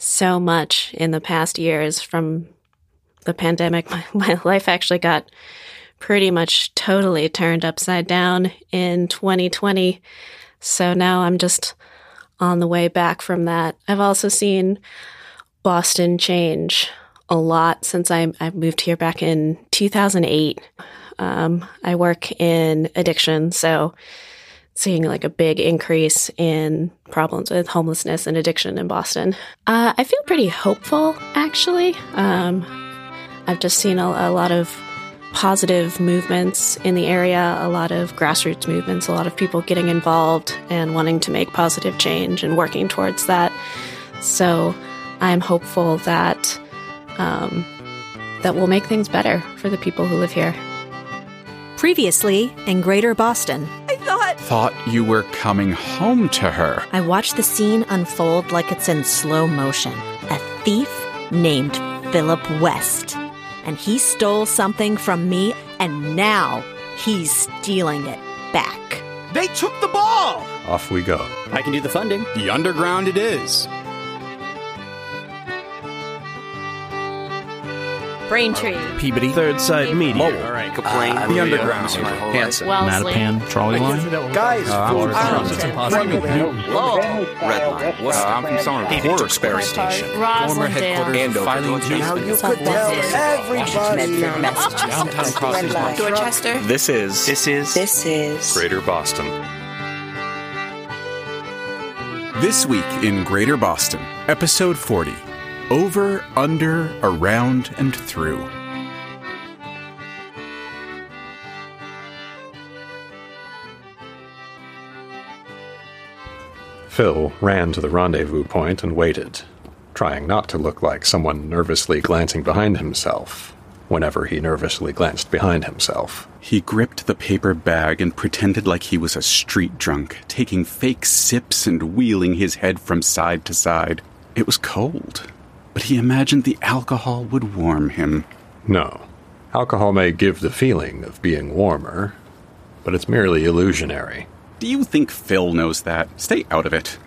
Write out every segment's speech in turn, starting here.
so much in the past years from the pandemic. My, my life actually got pretty much totally turned upside down in 2020. So now I'm just on the way back from that. I've also seen Boston change a lot since I, I moved here back in 2008. Um, I work in addiction, so seeing like a big increase in problems with homelessness and addiction in Boston. Uh, I feel pretty hopeful, actually. Um, I've just seen a, a, lot of positive movements in the area, a lot of grassroots movements, a lot of people getting involved and wanting to make positive change and working towards that. So I'm hopeful that um, that will make things better for the people who live here. Previously in Greater Boston. I thought. Thought you were coming home to her. I watched the scene unfold like it's in slow motion. A thief named Philip West. And he stole something from me, and now he's stealing it back. They took the ball! Off we go. I can do the funding. The underground it is. Braintree. Peabody. Third Sight Media. Mobile. All right. Complain. Uh, the Underground. Hanson. Mattapan. Trolley Line. Guys. Uh, I'm from Arlington. Redline. Well, I'm from Summer Quarter Square Station. Former headquarters Andover. Now you could tell everybody. Downtown Crossings. Dorchester. This is. This is. This is. Greater Boston. This week in Greater Boston, episode 40 Over, Under, Around, and Through. Phil ran to the rendezvous point and waited, trying not to look like someone nervously glancing behind himself whenever he nervously glanced behind himself. He gripped the paper bag and pretended like he was a street drunk, taking fake sips and wheeling his head from side to side. It was cold, but he imagined the alcohol would warm him. No. Alcohol may give the feeling of being warmer, but it's merely illusionary. Do you think Phil knows that? Stay out of it.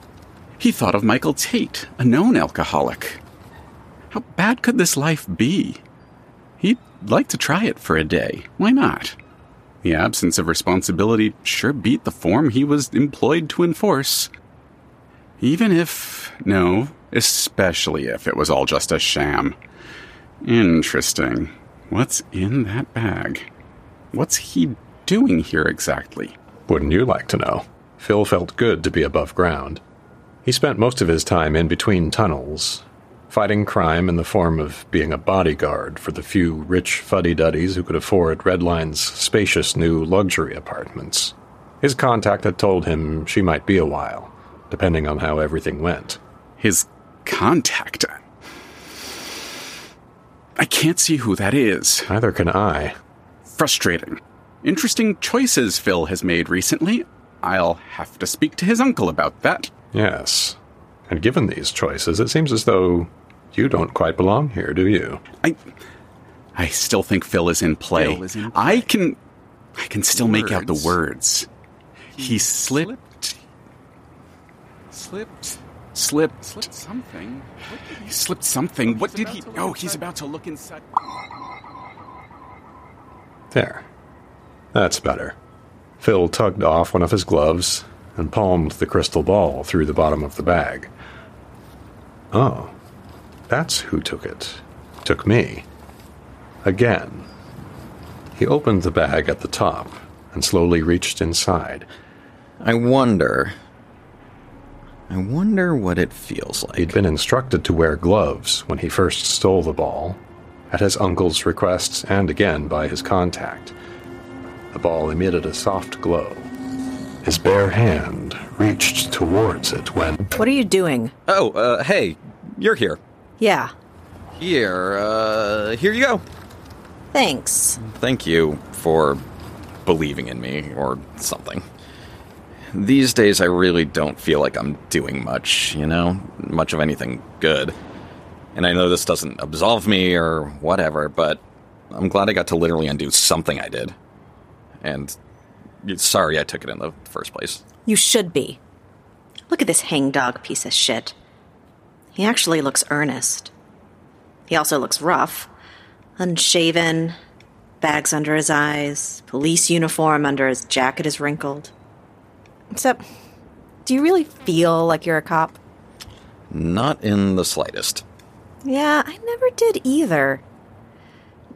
He thought of Michael Tate, a known alcoholic. How bad could this life be? He'd like to try it for a day. Why not? The absence of responsibility sure beat the form he was employed to enforce. Even if, no, especially if it was all just a sham. Interesting. What's in that bag? What's he doing here exactly? Wouldn't you like to know? Phil felt good to be above ground. He spent most of his time in between tunnels, fighting crime in the form of being a bodyguard for the few rich fuddy duddies who could afford Redline's spacious new luxury apartments. His contact had told him she might be a while, depending on how everything went. His contact? I can't see who that is. Neither can I. Frustrating. Interesting choices Phil has made recently. I'll have to speak to his uncle about that. Yes. And given these choices, it seems as though you don't quite belong here, do you? I I still think Phil is in play. Phil is in play. I can I can still make out the words. He slipped Slipped. Slipped Slipped something. What did he he slipped something. Oh, what did he to oh, look Oh, he's about to look inside. There. That's better. Phil tugged off one of his gloves and palmed the crystal ball through the bottom of the bag. Oh, That's who took it. Took me. Again. He opened the bag at the top and slowly reached inside. I wonder. I wonder what it feels like. He'd been instructed to wear gloves when he first stole the ball, at his uncle's request and again by his contact. The ball emitted a soft glow. His bare hand reached towards it when. What are you doing? Oh, uh, hey, you're here. Yeah, Here, uh, here you go. thanks. Thank you for believing in me or something. These days, I really don't feel like I'm doing much, you know? Much of anything good. And I know this doesn't absolve me or whatever, but I'm glad I got to literally undo something I did. And sorry I took it in the first place. You should be. Look at this hangdog piece of shit. He actually looks earnest. He also looks rough. Unshaven, bags under his eyes, police uniform under his jacket is wrinkled. Except, do you really feel like you're a cop? Not in the slightest. Yeah, I never did either.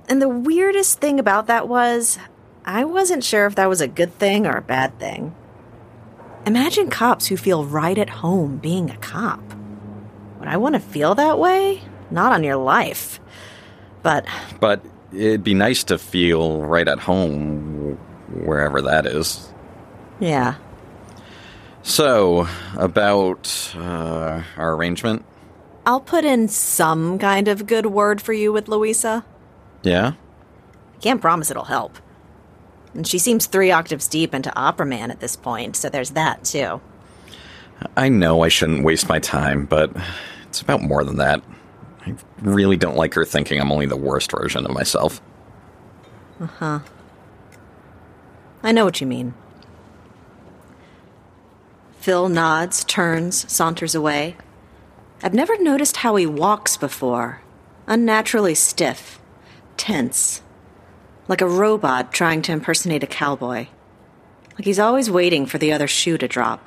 And the weirdest thing about that was, I wasn't sure if that was a good thing or a bad thing. Imagine cops who feel right at home being a cop. Would I want to feel that way? Not on your life. But But it'd be nice to feel right at home, wherever that is. yeah, So, about uh, our arrangement? I'll put in some kind of good word for you with Louisa. Yeah? I can't promise it'll help. And she seems three octaves deep into Opera Man at this point, so there's that too. I know I shouldn't waste my time, but it's about more than that. I really don't like her thinking I'm only the worst version of myself. Uh huh. I know what you mean. Phil nods, turns, saunters away. I've never noticed how he walks before. Unnaturally stiff, tense, like a robot trying to impersonate a cowboy. Like he's always waiting for the other shoe to drop.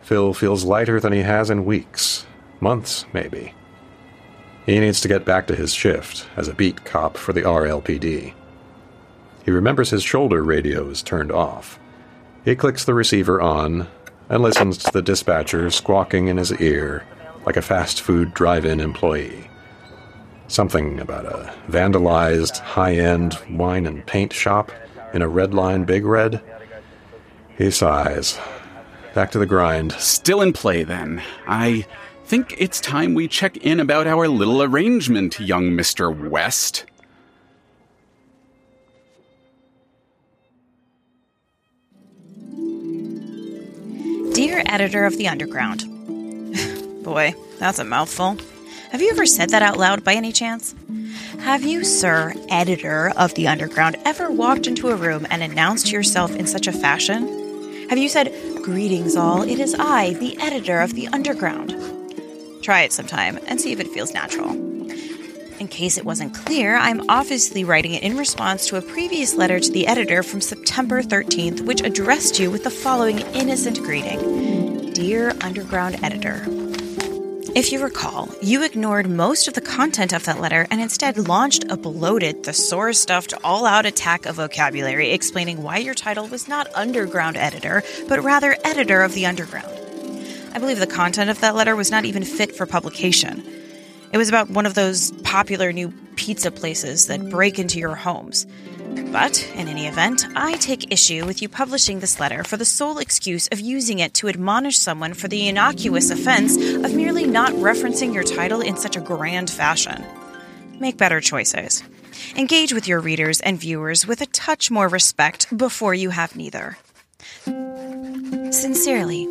Phil feels lighter than he has in weeks, months, maybe. He needs to get back to his shift as a beat cop for the RLPD. He remembers his shoulder radio is turned off. He clicks the receiver on and listens to the dispatcher squawking in his ear like a fast food drive in employee. Something about a vandalized high end wine and paint shop in a red line big red. He sighs. Back to the grind. Still in play, then. I think it's time we check in about our little arrangement, young Mr. West. Dear editor of The Underground. Boy, that's a mouthful. Have you ever said that out loud by any chance? Have you, sir, editor of The Underground, ever walked into a room and announced yourself in such a fashion? Have you said, Greetings, all, it is I, the editor of The Underground? Try it sometime and see if it feels natural. In case it wasn't clear, I'm obviously writing it in response to a previous letter to the editor from September 13th, which addressed you with the following innocent greeting Dear Underground Editor, if you recall, you ignored most of the content of that letter and instead launched a bloated, thesaurus stuffed, all out attack of vocabulary explaining why your title was not Underground Editor, but rather Editor of the Underground. I believe the content of that letter was not even fit for publication. It was about one of those popular new pizza places that break into your homes. But, in any event, I take issue with you publishing this letter for the sole excuse of using it to admonish someone for the innocuous offense of merely not referencing your title in such a grand fashion. Make better choices. Engage with your readers and viewers with a touch more respect before you have neither. Sincerely,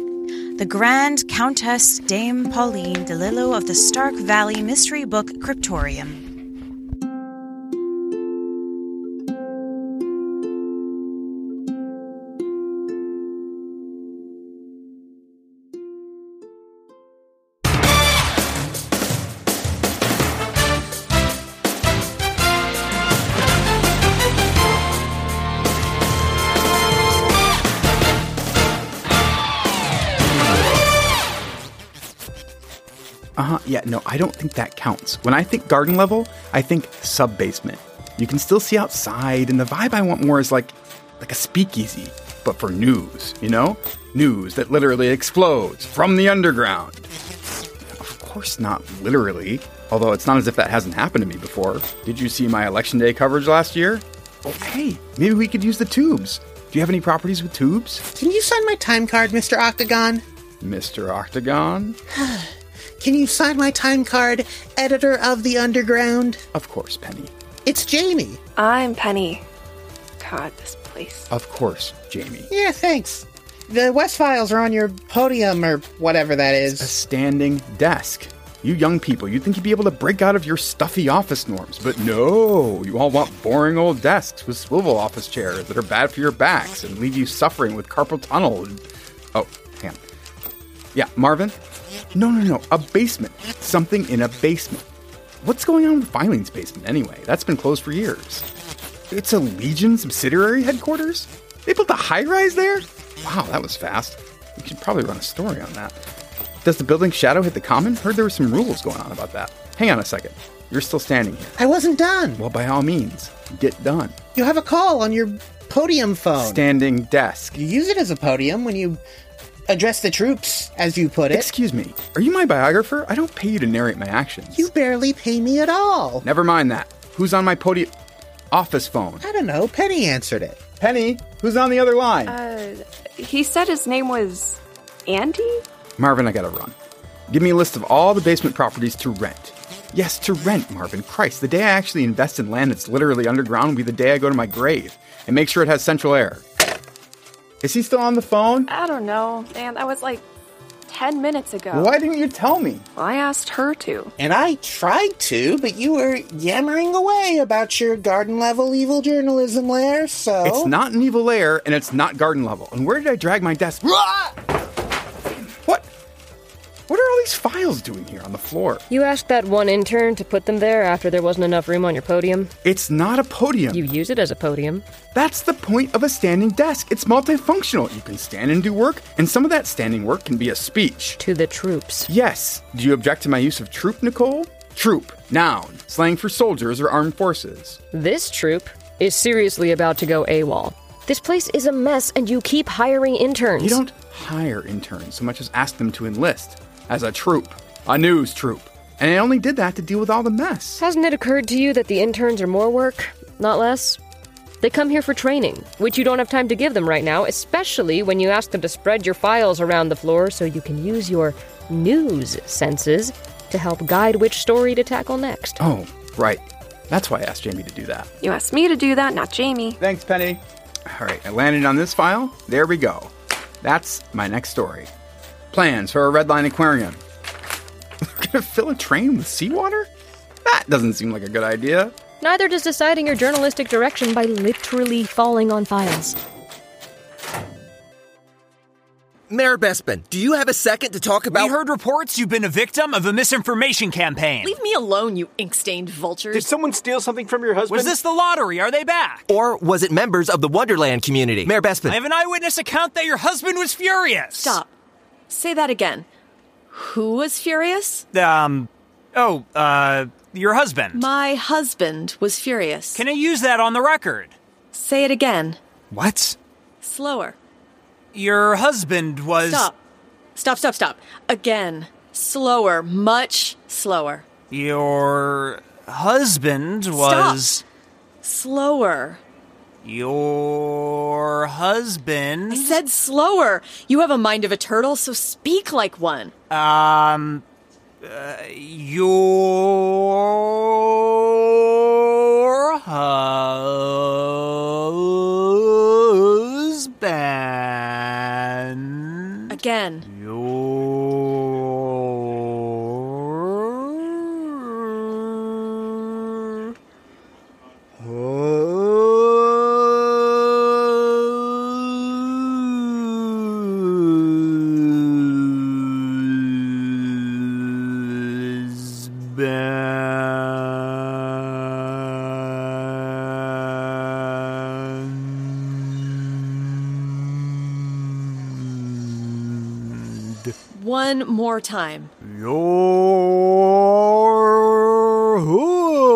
the Grand Countess Dame Pauline DeLillo of the Stark Valley Mystery Book Cryptorium. Uh huh. Yeah, no, I don't think that counts. When I think garden level, I think sub basement. You can still see outside, and the vibe I want more is like like a speakeasy, but for news, you know? News that literally explodes from the underground. Of course, not literally, although it's not as if that hasn't happened to me before. Did you see my election day coverage last year? Oh, hey, maybe we could use the tubes. Do you have any properties with tubes? Can you sign my time card, Mr. Octagon? Mr. Octagon? Can you sign my time card, editor of The Underground? Of course, Penny. It's Jamie. I'm Penny. God, this place. Of course, Jamie. Yeah, thanks. The West Files are on your podium or whatever that A standing desk. You young people, you'd think you'd be able to break out of your stuffy office norms, but no, you all want boring old desks with swivel office chairs that are bad for your backs and leave you suffering with carpal tunnel. And... Oh, hang on. Yeah, Marvin? No, no, no, a basement. Something in a basement. What's going on with the Filene's Basement anyway? That's been closed for years. It's a Legion subsidiary headquarters? They built a high rise there? Wow, that was fast. We should probably run a story on that. Does the building shadow hit the common? Heard there were some rules going on about that. Hang on a second. You're still standing here. I wasn't done. Well, by all means, get done. You have a call on your podium phone. Standing desk. you use it as a podium when you address the troops, as you put it. Excuse me, are you my biographer? I don't pay you to narrate my actions. You barely pay me at all. Never mind that. Who's on my podium? Office phone. I don't know. Penny answered it. Penny, who's on the other line? Uh, he said his name was Andy? Marvin, I gotta run. Give me a list of all the basement properties to rent. Yes, to rent, Marvin. Christ, the day I actually invest in land that's literally underground will be the day I go to my grave. And make sure it has central air. Is he still on the phone? I don't know, man. That was like 10 minutes ago. Why didn't you tell me? Well, I asked her to. And I tried to, but you were yammering away about your garden level evil journalism lair, so. It's not an evil lair, and it's not garden level. And where did I drag my desk? What? What are all these files doing here on the floor? You asked that one intern to put them there after there wasn't enough room on your podium. It's not a podium. You use it as a podium. That's the point of a standing desk. It's multifunctional. You can stand and do work, and some of that standing work can be a speech. To the troops. Yes. Do you object to my use of troop, Nichole? Troop, noun, slang for soldiers or armed forces. This troop is seriously about to go AWOL. This place is a mess, and you keep hiring interns. You don't hire interns so much as ask them to enlist as a troop, a news troop. And I only did that to deal with all the mess. Hasn't it occurred to you that the interns are more work, not less? They come here for training, which you don't have time to give them right now, especially when you ask them to spread your files around the floor so you can use your news senses to help guide which story to tackle next. Oh, right. That's why I asked Jamie to do that. You asked me to do that, not Jamie. Thanks, Penny. All right, I landed on this file. There we go. That's my next story. Plans for a red line aquarium. We're gonna fill a train with seawater? That doesn't seem like a good idea. Neither does deciding your journalistic direction by literally falling on files. Mayor Bespin, do you have a second to talk about? We heard reports you've been a victim of a misinformation campaign. Leave me alone, you ink stained vultures. Did someone steal something from your husband? Was this the lottery? Are they back? Or was it members of the Wonderland community? Mayor Bespin. I have an eyewitness account that your husband was furious. Stop. Say that again. Who was furious? Um, oh, uh, your husband. My husband was furious. Can I use that on the record? Say it again. What? Slower. Your husband was. Stop. Stop, stop, stop. Again. Slower. Much slower. Your husband was. Stop. Slower. Your husband. I said slower. You have a mind of a turtle, so speak like one. Um. Uh, your husband. Again. Your time. Your husband.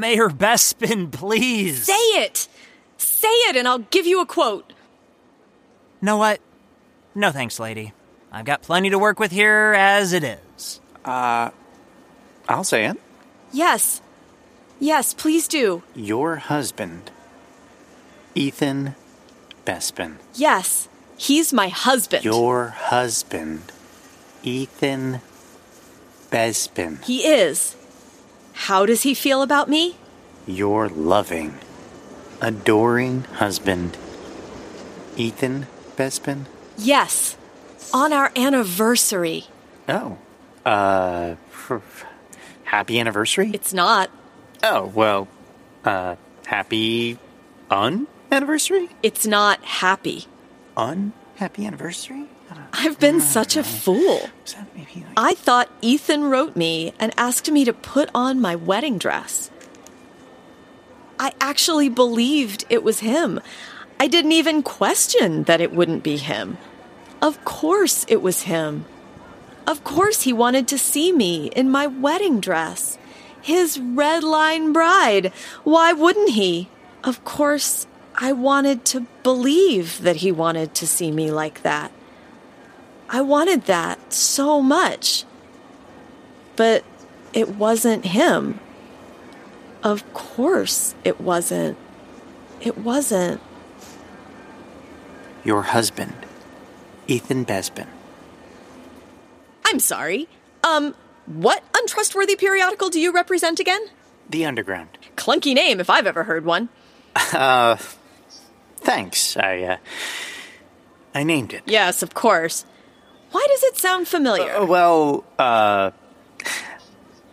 Mayor Bespin, please. Say it! Say it, and I'll give you a quote. Know what? No thanks, lady. I've got plenty to work with here as it is. Uh, I'll say it. Yes. Yes, please do. Your husband, Ethan Bespin. Yes, he's my husband. Your husband, Ethan Bespin. He is. How does he feel about me? Your loving, adoring husband, Ethan Bespin. Yes. On our anniversary. Oh. Uh, happy anniversary? It's not. Oh, well, uh, happy un anniversary? It's not happy. Unhappy anniversary? I've been such a fool. I thought Ethan wrote me and asked me to put on my wedding dress. I actually believed it was him. I didn't even question that it wouldn't be him. Of course it was him. Of course he wanted to see me in my wedding dress. His red line bride. Why wouldn't he? Of course, I wanted to believe that he wanted to see me like that. I wanted that so much. But it wasn't him. Of course it wasn't. It wasn't. Your husband, Ethan Bespin. I'm sorry. Um, what untrustworthy periodical do you represent again? The Underground. Clunky name if I've ever heard one. Uh, thanks. I, uh, I named it. Yes, of course. Why does it sound familiar? Uh, well, uh,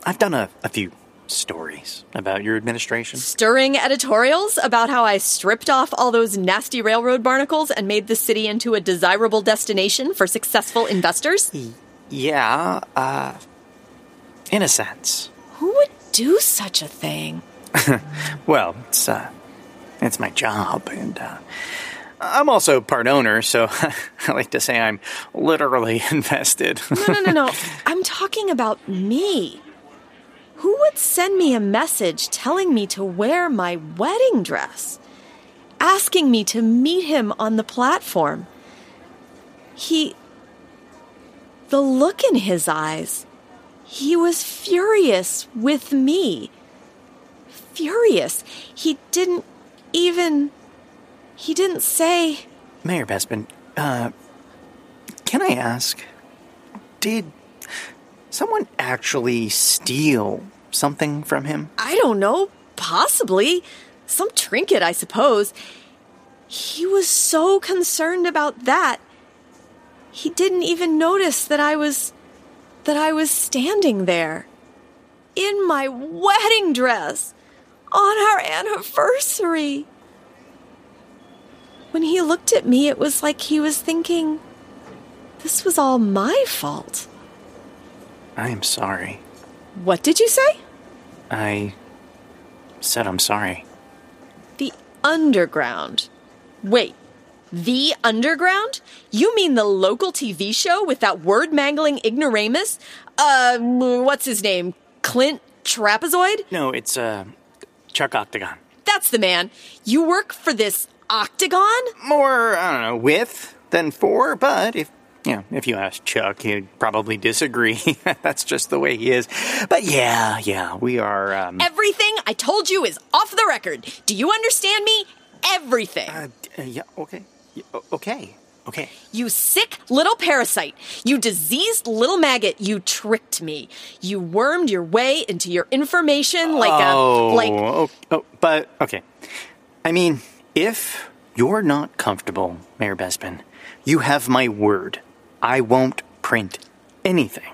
I've done a, a few stories about your administration. Stirring editorials about how I stripped off all those nasty railroad barnacles and made the city into a desirable destination for successful investors? Yeah, uh, in a sense. Who would do such a thing? well, it's, uh, it's my job, and, uh, I'm also part owner, so I like to say I'm literally invested. no, no, no, no. I'm talking about me. Who would send me a message telling me to wear my wedding dress? Asking me to meet him on the platform? He. The look in his eyes. He was furious with me. Furious. He didn't even. He didn't say. Mayor Bespin, uh, can I ask, did someone actually steal something from him? I don't know. Possibly. Some trinket, I suppose. He was so concerned about that. He didn't even notice that I was. that I was standing there. In my wedding dress. On our anniversary. When he looked at me, it was like he was thinking, this was all my fault. I am sorry. What did you say? I said I'm sorry. The underground. Wait, the underground? You mean the local TV show with that word mangling ignoramus? Uh, what's his name? Clint Trapezoid? No, it's, uh, Chuck Octagon. That's the man. You work for this Octagon? More, I don't know, with than for, but if you know, if you ask Chuck, he'd probably disagree. That's just the way he is. But yeah, yeah, we are. Um... Everything I told you is off the record. Do you understand me? Everything. Uh, yeah, okay. Okay. Okay. You sick little parasite. You diseased little maggot. You tricked me. You wormed your way into your information like oh, a. like. Oh, oh, but, okay. I mean, if you're not comfortable, Mayor Bespin, you have my word. I won't print anything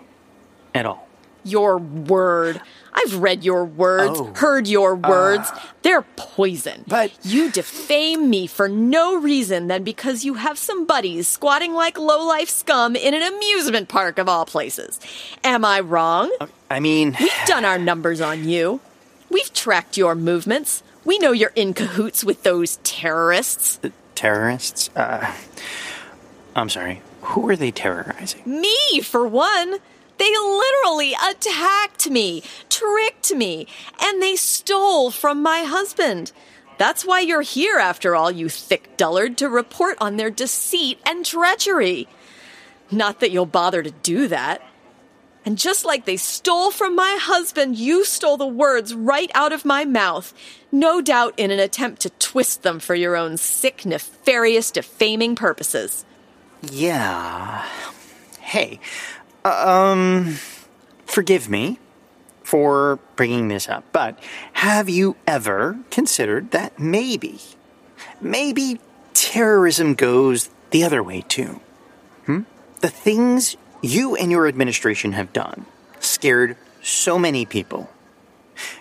at all. Your word. I've read your words, Oh. heard your words. Uh, They're poison. But you defame me for no reason than because you have some buddies squatting like low-life scum in an amusement park of all places. Am I wrong? I mean, We've done our numbers on you. We've tracked your movements. We know you're in cahoots with those terrorists. terrorists? Uh, I'm sorry. Who are they terrorizing? Me, for one. They literally attacked me, tricked me, and they stole from my husband. That's why you're here, after all, you thick dullard, to report on their deceit and treachery. Not that you'll bother to do that. And just like they stole from my husband, you stole the words right out of my mouth, no doubt in an attempt to twist them for your own sick, nefarious, defaming purposes. Yeah. Hey, um, forgive me for bringing this up, but have you ever considered that maybe, maybe terrorism goes the other way too? Hmm? The things you and your administration have done scared so many people.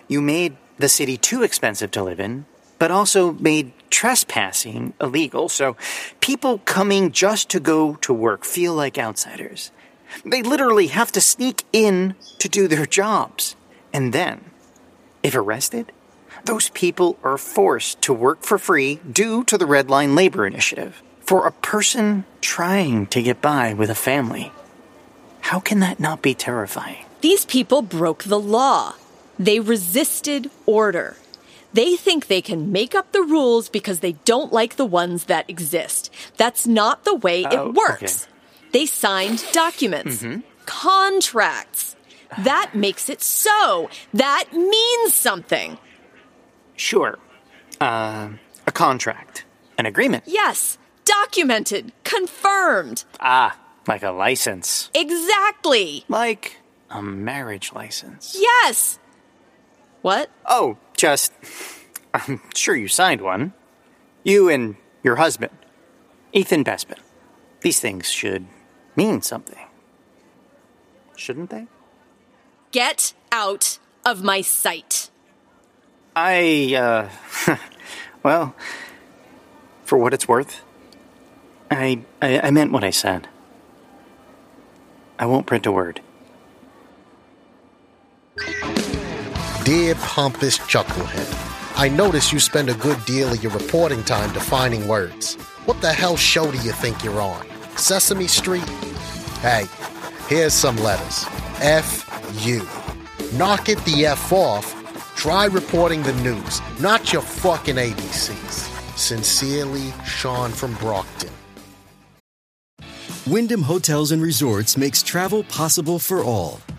You made the city too expensive to live in, but also made trespassing illegal, so people coming just to go to work feel like outsiders. They literally have to sneak in to do their jobs. And then, if arrested, those people are forced to work for free due to the Red Line Labor Initiative. For a person trying to get by with a family, how can that not be terrifying? These people broke the law. They resisted order. They think they can make up the rules because they don't like the ones that exist. That's not the way Oh, it works. They signed documents, Mm-hmm. contracts. That makes it so. That means something. Sure. Uh, a contract. An agreement. Yes, documented, confirmed. Ah, like a license. Exactly. Like a marriage license. Yes. What? Oh, just. I'm sure you signed one. You and your husband, Ethan Bespin. These things should mean something. Shouldn't they? Get out of my sight. I, uh. well, for what it's worth, I, I, I meant what I said. I won't print a word. Dear pompous chucklehead, I notice you spend a good deal of your reporting time defining words. What the hell show do you think you're on? Sesame Street? Hey, here's some letters. F U. Knock it the F off. Try reporting the news, not your fucking ABCs. Sincerely, Sean from Brockton. Wyndham Hotels and Resorts makes travel possible for all.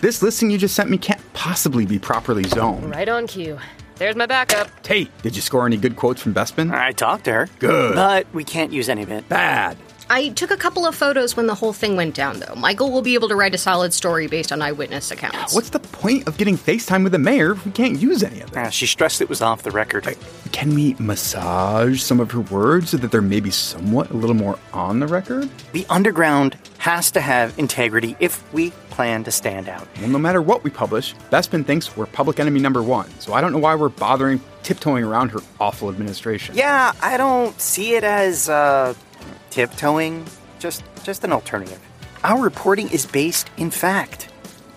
this listing you just sent me can't possibly be properly zoned. Right on cue. There's my backup. Tate, did you score any good quotes from Bespin? I talked to her. Good. But we can't use any of it. Bad. I took a couple of photos when the whole thing went down, though. Michael will be able to write a solid story based on eyewitness accounts. What's the point of getting FaceTime with the mayor if we can't use any of it? Ah, she stressed it was off the record. Can we massage some of her words so that they're maybe somewhat a little more on the record? The underground has to have integrity if we plan to stand out. Well, no matter what we publish, Bespin thinks we're public enemy number one, so I don't know why we're bothering tiptoeing around her awful administration. Yeah, I don't see it as uh, tiptoeing. Just, just an alternative. Our reporting is based in fact.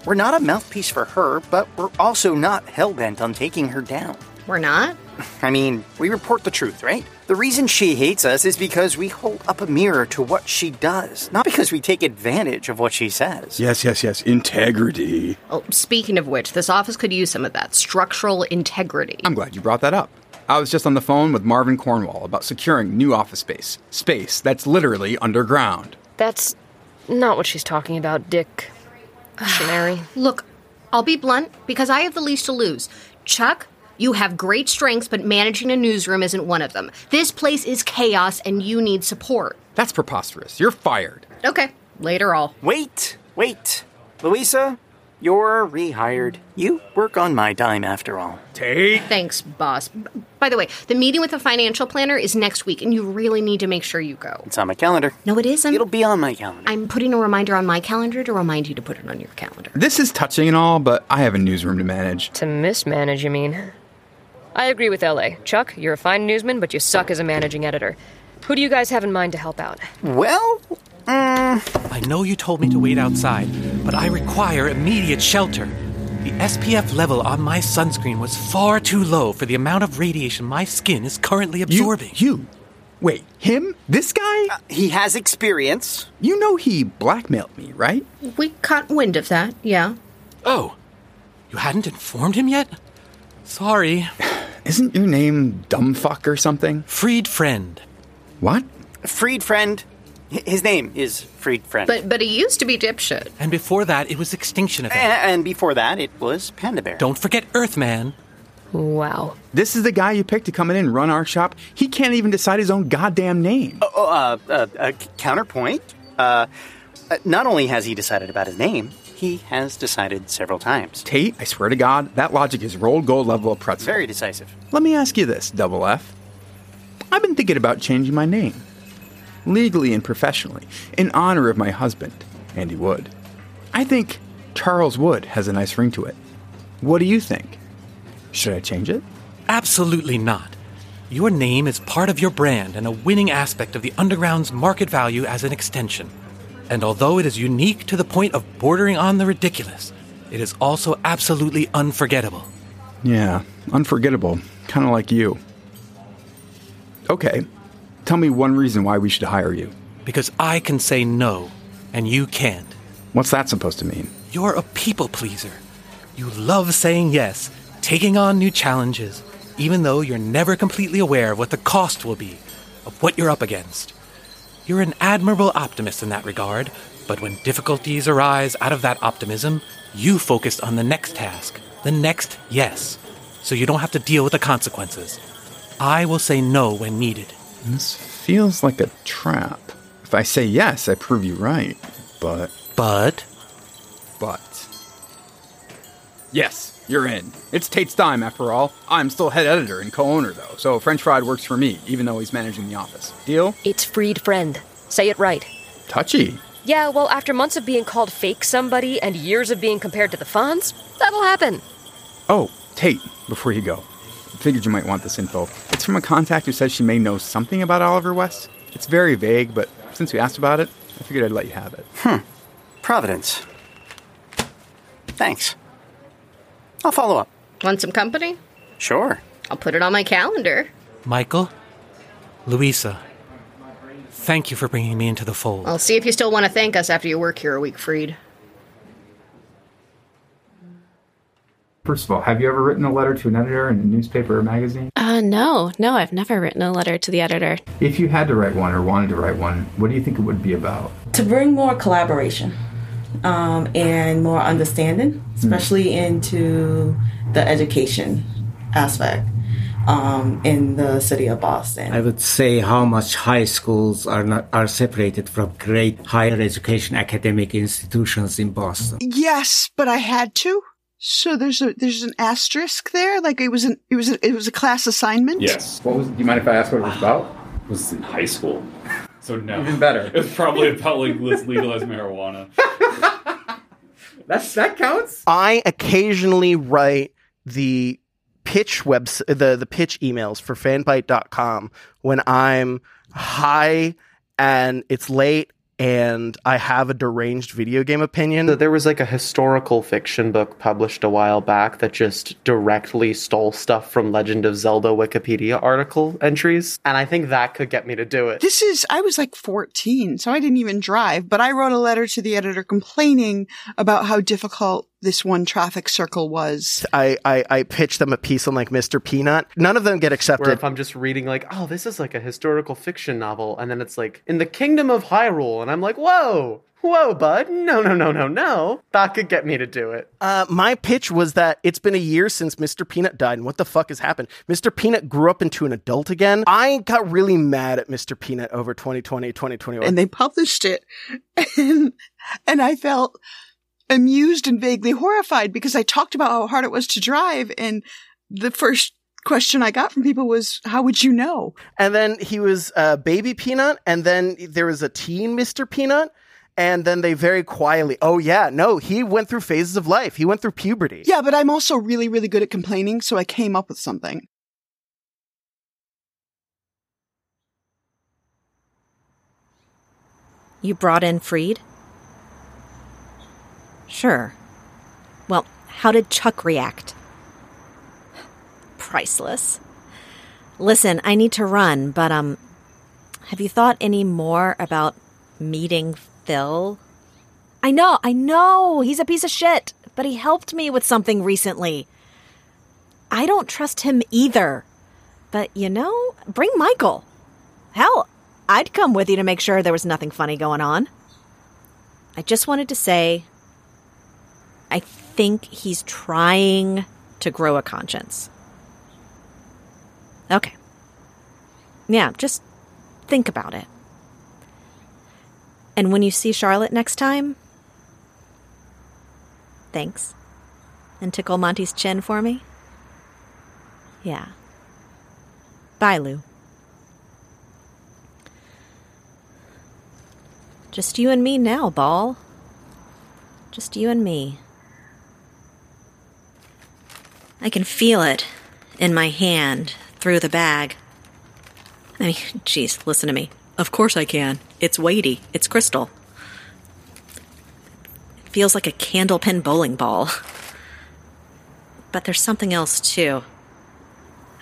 We're not a mouthpiece for her, but we're also not hell bent on taking her down. We're not? I mean, we report the truth, right? The reason she hates us is because we hold up a mirror to what she does, not because we take advantage of what she says. Yes, yes, yes. Integrity. Oh, speaking of which, this office could use some of that structural integrity. I'm glad you brought that up. I was just on the phone with Marvin Cornwall about securing new office space. Space that's literally underground. That's not what she's talking about, Dick. Shanary. Look, I'll be blunt because I have the least to lose. Chuck, you have great strengths, but managing a newsroom isn't one of them. This place is chaos and you need support. That's preposterous. You're fired. Okay, later all. Wait, wait. Louisa, You're rehired. You work on my dime after all. Tate. Thanks, boss. B- By the way, the meeting with the financial planner is next week, and you really need to make sure you go. It's on my calendar. No, it isn't. It'll be on my calendar. I'm putting a reminder on my calendar to remind you to put it on your calendar. This is touching and all, but I have a newsroom to manage. To mismanage, you mean? I agree with LA. Chuck, you're a fine newsman, but you suck as a managing editor. Who do you guys have in mind to help out? Well, mm. I know you told me to wait outside, but I require immediate shelter. The SPF level on my sunscreen was far too low for the amount of radiation my skin is currently absorbing. You? Wait, him? This guy? Uh, he has experience. You know he blackmailed me, right? We caught wind of that, yeah. Oh, you hadn't informed him yet? Sorry. Isn't your name Dumbfuck or something? Freed Friend. What? Freed Friend. H- His name is Freed Friend. But but he used to be dipshit. And before that, it was Extinction Event. A- and before that, it was Panda Bear. Don't forget Earthman. Wow. This is the guy you picked to come in and run our shop? He can't even decide his own goddamn name. Oh, uh, uh, uh, counterpoint. Uh, uh, not only has he decided about his name, he has decided several times. Tate, I swear to God, that logic is rolled gold level of pretzel. Very decisive. Let me ask you this, Double F. I've been thinking about changing my name, legally and professionally, in honor of my husband, Andy Wood. I think Charles Wood has a nice ring to it. What do you think? Should I change it? Absolutely not. Your name is part of your brand and a winning aspect of the Underground's market value as an extension. And although it is unique to the point of bordering on the ridiculous, it is also absolutely unforgettable. Yeah, unforgettable. Kind of like you. Okay, tell me one reason why we should hire you. Because I can say no, and you can't. What's that supposed to mean? You're a people pleaser. You love saying yes, taking on new challenges, even though you're never completely aware of what the cost will be, of what you're up against. You're an admirable optimist in that regard, but when difficulties arise out of that optimism, you focus on the next task, the next yes, so you don't have to deal with the consequences. I will say no when needed. This feels like a trap. If I say yes, I prove you right. But. But? But. Yes, you're in. It's Tate's time, after all. I'm still head editor and co owner, though, so French Fried works for me, even though he's managing the office. Deal? It's Freed Friend. Say it right. Touchy. Yeah, well, after months of being called fake somebody and years of being compared to the Fonz, that'll happen. Oh, Tate, before you go. Figured you might want this info. It's from a contact who says she may know something about Oliver West. It's very vague, but since you asked about it, I figured I'd let you have it. Hmm. Providence. Thanks. I'll follow up. Want some company? Sure. I'll put it on my calendar. Michael? Louisa? Thank you for bringing me into the fold. I'll see if you still want to thank us after you work here a week, Freed. First of all, have you ever written a letter to an editor in a newspaper or magazine? Uh, no, no, I've never written a letter to the editor. If you had to write one or wanted to write one, what do you think it would be about? To bring more collaboration um, and more understanding, especially into the education aspect um, in the city of Boston. I would say how much high schools are not are separated from great higher education academic institutions in Boston. Yes, but I had to. So there's a there's an asterisk there. Like it was an it was a, it was a class assignment. Yes. What was? Do you mind if I ask what it was ah. about? It was in high school. So no. Even better. It was probably about like let's legalize marijuana. That's that counts. I occasionally write the pitch webs the the pitch emails for fanbyte.com when I'm high and it's late and I have a deranged video game opinion. So there was like a historical fiction book published a while back that just directly stole stuff from Legend of Zelda Wikipedia article entries, and I think that could get me to do it. This is I was like 14, so I didn't even drive, but I wrote a letter to the editor complaining about how difficult this one traffic circle was. I, I, I pitch them a piece on like Mr. Peanut. None of them get accepted. Where if I'm just reading like, oh, this is like a historical fiction novel, and then it's like in the kingdom of Hyrule, and I'm like, whoa, whoa, bud, no, no, no, no, no, that could get me to do it. Uh, my pitch was that it's been a year since Mr. Peanut died, and what the fuck has happened? Mr. Peanut grew up into an adult again. I got really mad at Mr. Peanut over 2020, 2021. And they published it, and, and I felt amused and vaguely horrified because I talked about how hard it was to drive. And the first question I got from people was, How would you know? And then he was uh, Baby Peanut, and then there was a teen Mr. Peanut. And then they very quietly, oh yeah, no, he went through phases of life. He went through puberty. Yeah, but I'm also really, really good at complaining, so I came up with something. You brought in Freed? Sure. Well, how did Chuck react? Priceless. Listen, I need to run, but, um, have you thought any more about meeting Phil? I know, I know, he's a piece of shit, but he helped me with something recently. I don't trust him either. But, you know, bring Michael. Hell, I'd come with you to make sure there was nothing funny going on. I just wanted to say I think he's trying to grow a conscience. Okay. Yeah, just think about it. And when you see Charlotte next time, thanks. And tickle Monty's chin for me? Yeah. Bye, Lou. Just you and me now, Ball. Just you and me. I can feel it in my hand through the bag. I mean, jeez, listen to me. Of course I can. It's weighty. It's crystal. It feels like a candlepin bowling ball. But there's something else, too.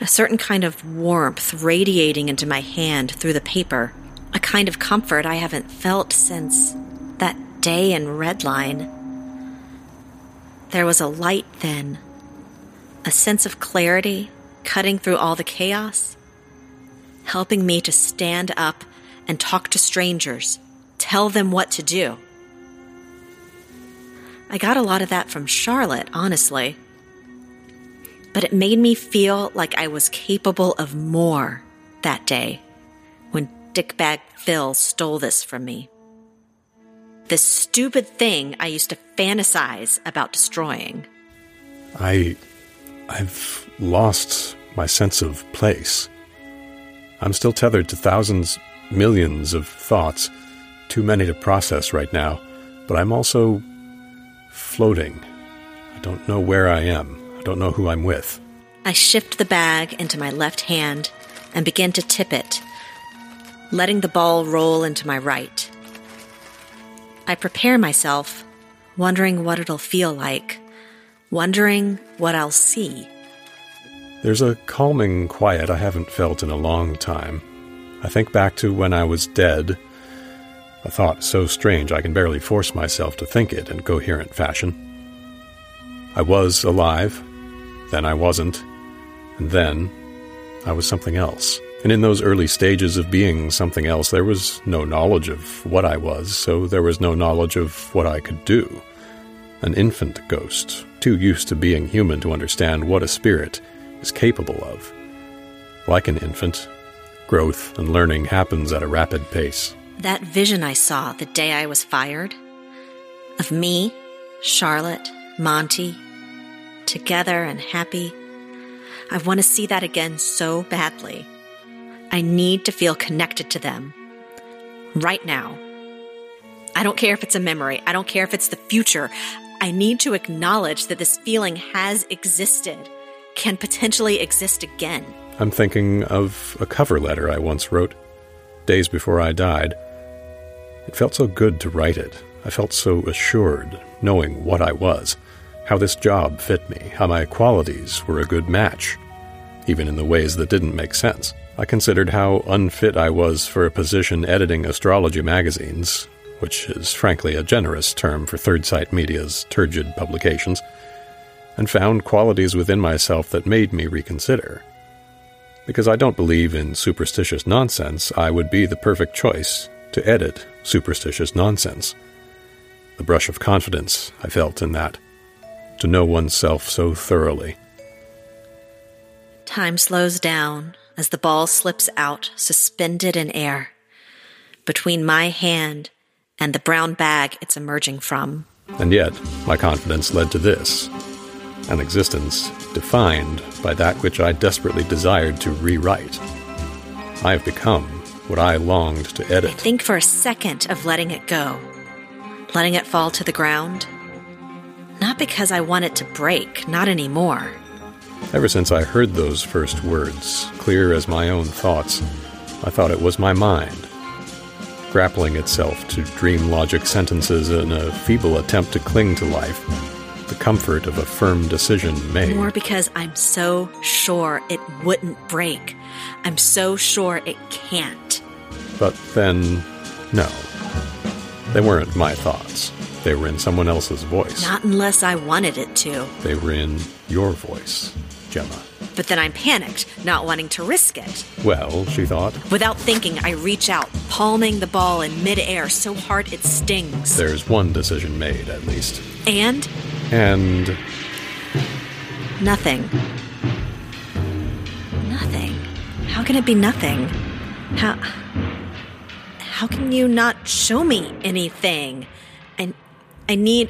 A certain kind of warmth radiating into my hand through the paper. A kind of comfort I haven't felt since that day in Redline. There was a light then, a sense of clarity cutting through all the chaos, helping me to stand up and talk to strangers, tell them what to do. I got a lot of that from Charlotte, honestly. But it made me feel like I was capable of more that day when Dickbag Phil stole this from me. This stupid thing I used to fantasize about destroying. I. I've lost my sense of place. I'm still tethered to thousands, millions of thoughts, too many to process right now, but I'm also floating. I don't know where I am. I don't know who I'm with. I shift the bag into my left hand and begin to tip it, letting the ball roll into my right. I prepare myself, wondering what it'll feel like, wondering what I'll see. There's a calming quiet I haven't felt in a long time. I think back to when I was dead, a thought so strange I can barely force myself to think it in coherent fashion. I was alive, then I wasn't, and then I was something else. And in those early stages of being something else, there was no knowledge of what I was, so there was no knowledge of what I could do. An infant ghost, too used to being human to understand what a spirit is capable of. Like an infant, growth and learning happens at a rapid pace. That vision I saw the day I was fired of me, Charlotte, Monty, together and happy. I want to see that again so badly. I need to feel connected to them right now. I don't care if it's a memory, I don't care if it's the future. I need to acknowledge that this feeling has existed, can potentially exist again. I'm thinking of a cover letter I once wrote, days before I died. It felt so good to write it. I felt so assured, knowing what I was, how this job fit me, how my qualities were a good match, even in the ways that didn't make sense. I considered how unfit I was for a position editing astrology magazines, which is frankly a generous term for Third Sight Media's turgid publications, and found qualities within myself that made me reconsider. Because I don't believe in superstitious nonsense, I would be the perfect choice to edit superstitious nonsense. The brush of confidence I felt in that, to know oneself so thoroughly. Time slows down as the ball slips out, suspended in air, between my hand and the brown bag it's emerging from. And yet, my confidence led to this an existence defined by that which I desperately desired to rewrite. I have become what I longed to edit. Think for a second of letting it go, letting it fall to the ground. Not because I want it to break, not anymore. Ever since I heard those first words, clear as my own thoughts, I thought it was my mind, grappling itself to dream logic sentences in a feeble attempt to cling to life, the comfort of a firm decision made. More because I'm so sure it wouldn't break. I'm so sure it can't. But then, no. They weren't my thoughts. They were in someone else's voice. Not unless I wanted it to. They were in your voice, Gemma. But then I'm panicked, not wanting to risk it. Well, she thought. Without thinking, I reach out, palming the ball in midair so hard it stings. There's one decision made, at least. And And nothing. Nothing. How can it be nothing? How How can you not show me anything? I I need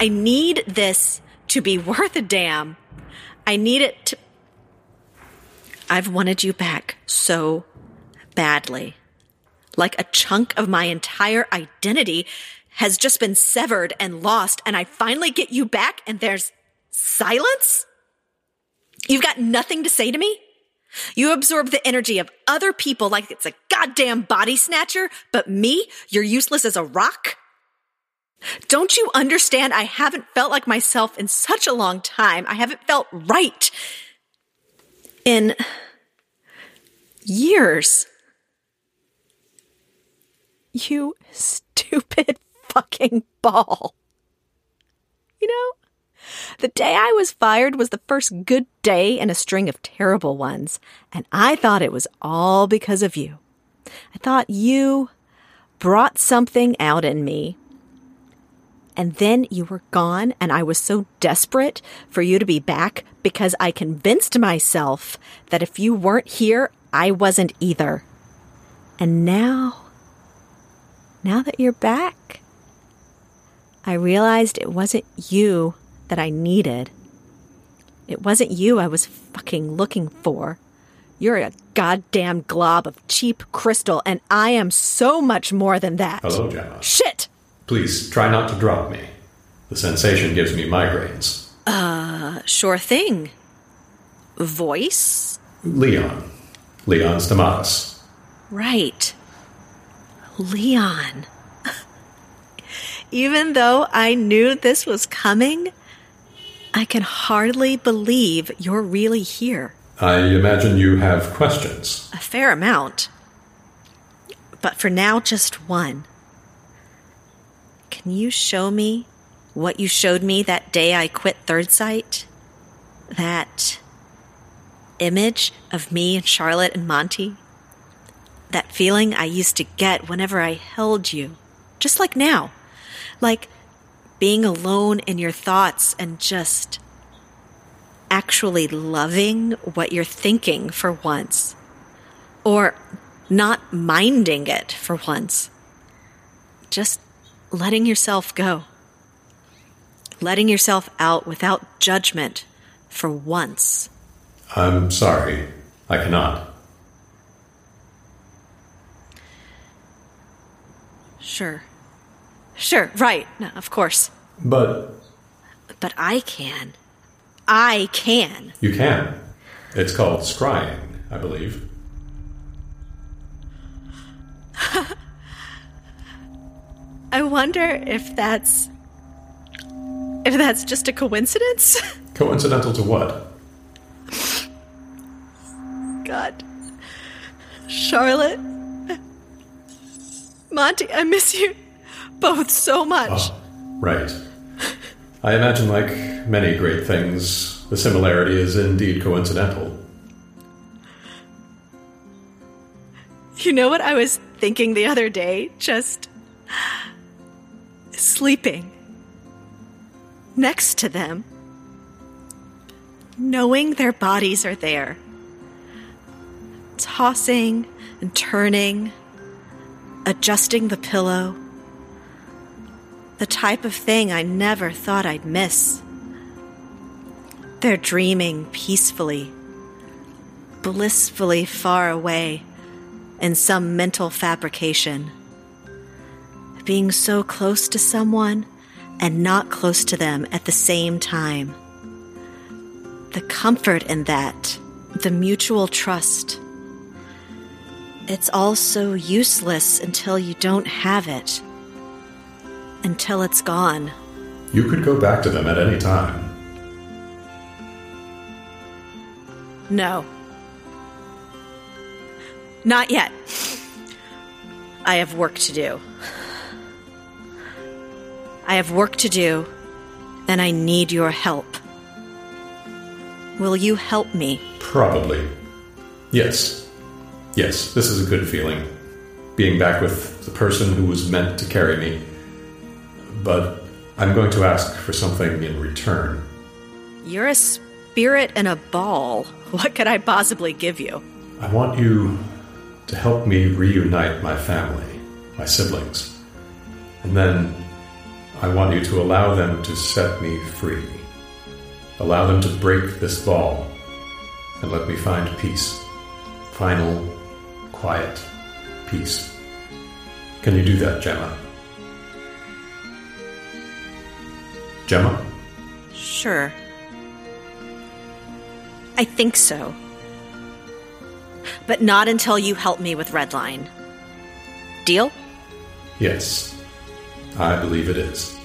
I need this to be worth a damn. I need it to I've wanted you back so badly. Like a chunk of my entire identity has just been severed and lost, and I finally get you back, and there's silence? You've got nothing to say to me? You absorb the energy of other people like it's a goddamn body snatcher, but me, you're useless as a rock? Don't you understand? I haven't felt like myself in such a long time. I haven't felt right in years. You stupid fucking ball. You know, the day I was fired was the first good day in a string of terrible ones, and I thought it was all because of you. I thought you brought something out in me. And then you were gone, and I was so desperate for you to be back because I convinced myself that if you weren't here, I wasn't either. And now, now that you're back, I realized it wasn't you that I needed. It wasn't you I was fucking looking for. You're a goddamn glob of cheap crystal, and I am so much more than that. Hello, Gemma. Shit! Please try not to drop me. The sensation gives me migraines. Uh, sure thing. Voice? Leon. Leon Stamatis. Right. Leon. Even though I knew this was coming, I can hardly believe you're really here. I imagine you have questions. A fair amount. But for now, just one. Can you show me what you showed me that day I quit Third Sight? That image of me and Charlotte and Monty? That feeling I used to get whenever I held you, just like now. Like being alone in your thoughts and just actually loving what you're thinking for once. Or not minding it for once. Just letting yourself go. Letting yourself out without judgment for once. I'm sorry. I cannot. Sure. Sure, right. No, of course. But But I can. I can. you can. It's called scrying, I believe. I wonder if that's. if that's just a coincidence? Coincidental to what? God. Charlotte. Monty, I miss you both so much. Oh, right. I imagine, like many great things, the similarity is indeed coincidental. You know what I was thinking the other day? Just sleeping next to them, knowing their bodies are there, tossing and turning, adjusting the pillow, The type of thing I never thought I'd miss. They're dreaming peacefully, blissfully far away in some mental fabrication. Being so close to someone and not close to them at the same time. The comfort in that, the mutual trust. It's all so useless until you don't have it, until it's gone. You could go back to them at any time. No. Not yet. I have work to do. I have work to do, and I need your help. Will you help me? Probably. Yes. Yes, this is a good feeling. Being back with the person who was meant to carry me. But I'm going to ask for something in return. You're a spirit in a ball. What could I possibly give you? I want you to help me reunite my family, my siblings. And then I want you to allow them to set me free. Allow them to break this ball and let me find peace. Final, quiet peace. Can you do that, Gemma? Gemma? Sure. I think so. But not until you help me with Redline. Deal? Yes. I believe it is.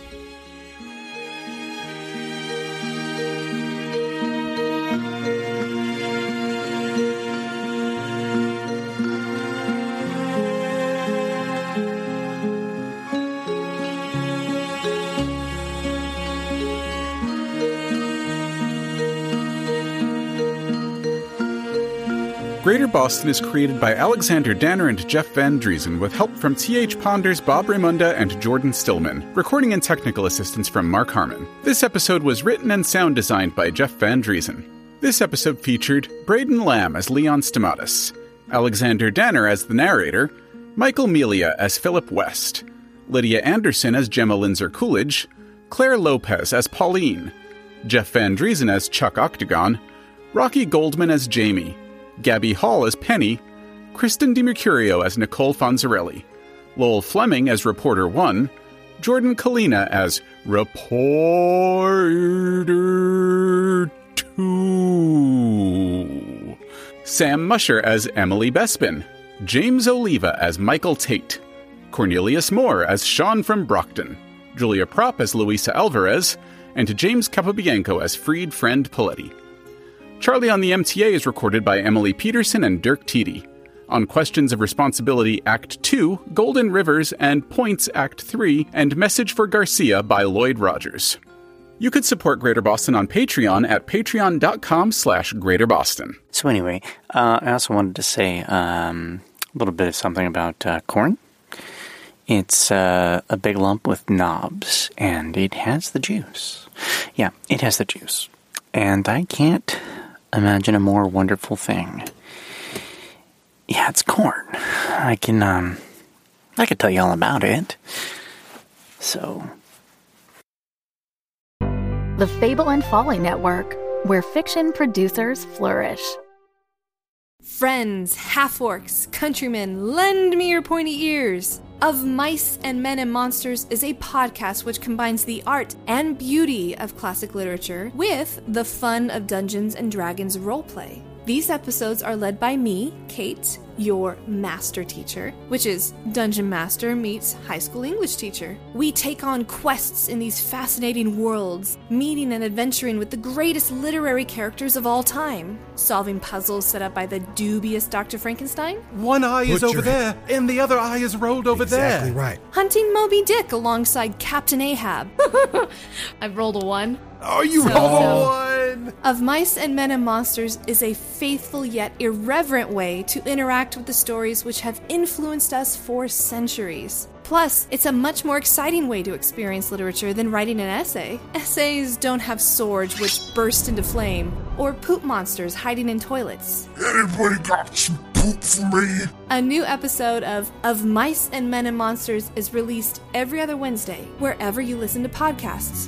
Greater Boston is created by Alexander Danner and Jeff Van Dreason with help from T.H. Ponders, Bob Raymonda, and Jordan Stillman. Recording and technical assistance from Marck Harmon. This episode was written and sound designed by Jeff Van Dreason. This episode featured Braden Lamb as Leon Stamatis, Alexander Danner as the narrator, Michael Melia as Philip West, Lydia Anderson as Gemma Linzer Coolidge, Clare Lopez as Pauline, Jeff Van Dreason as Chuck Octagon, Rocky Goldman as Jamie, Gaby Hall as Penny, Kristen DiMercurio as Nichole Fonzerelli, Lowell Fleming as Reporter 1, Jordan Kalina as Reporter 2, Sam Musher as Emily Bespin, James Oliva as Michael Tate, Cornelius Mohr as Sean from Brockton, Julia Propp as Louisa Alvarez, and James Capobianco as Freed Friend Poletti. Charlie on the MTA is recorded by Emily Peterson and Dirk Tiede. On Questions of Responsibility Act 2, Golden Rivers, and Points Act 3, and Message for Garcia by Lloyd Rodgers. You could support Greater Boston on Patreon at patreon.com slash Greater Boston. So anyway, uh, I also wanted to say um, a little bit of something about uh, corn. It's uh, a big lump with knobs, and it has the juice. Yeah, it has the juice. And I can't imagine a more wonderful thing. Yeah, it's corn. I can um I could tell you all about it. So The Fable and Folly Network, where fiction producers flourish. Friends, half orcs, countrymen, lend me your pointy ears. Of Mice and Men and Monsters is a podcast which combines the art and beauty of classic literature with the fun of Dungeons and Dragons roleplay. These episodes are led by me, Kate, your master teacher, which is Dungeon Master meets high school English teacher. We take on quests in these fascinating worlds, meeting and adventuring with the greatest literary characters of all time, solving puzzles set up by the dubious Dr. Frankenstein, One eye is over your- there, and the other eye is rolled over Exactly there. Exactly right. hunting Moby Dick alongside Captain Ahab. I've rolled a one. Oh, you So- rolled so- one! Of Mice and Men and Monsters is a faithful yet irreverent way to interact with the stories which have influenced us for centuries. Plus, it's a much more exciting way to experience literature than writing an essay. Essays don't have swords which burst into flame, or poop monsters hiding in toilets. Anybody got some poop for me? A new episode of Of Mice and Men and Monsters is released every other Wednesday, wherever you listen to podcasts.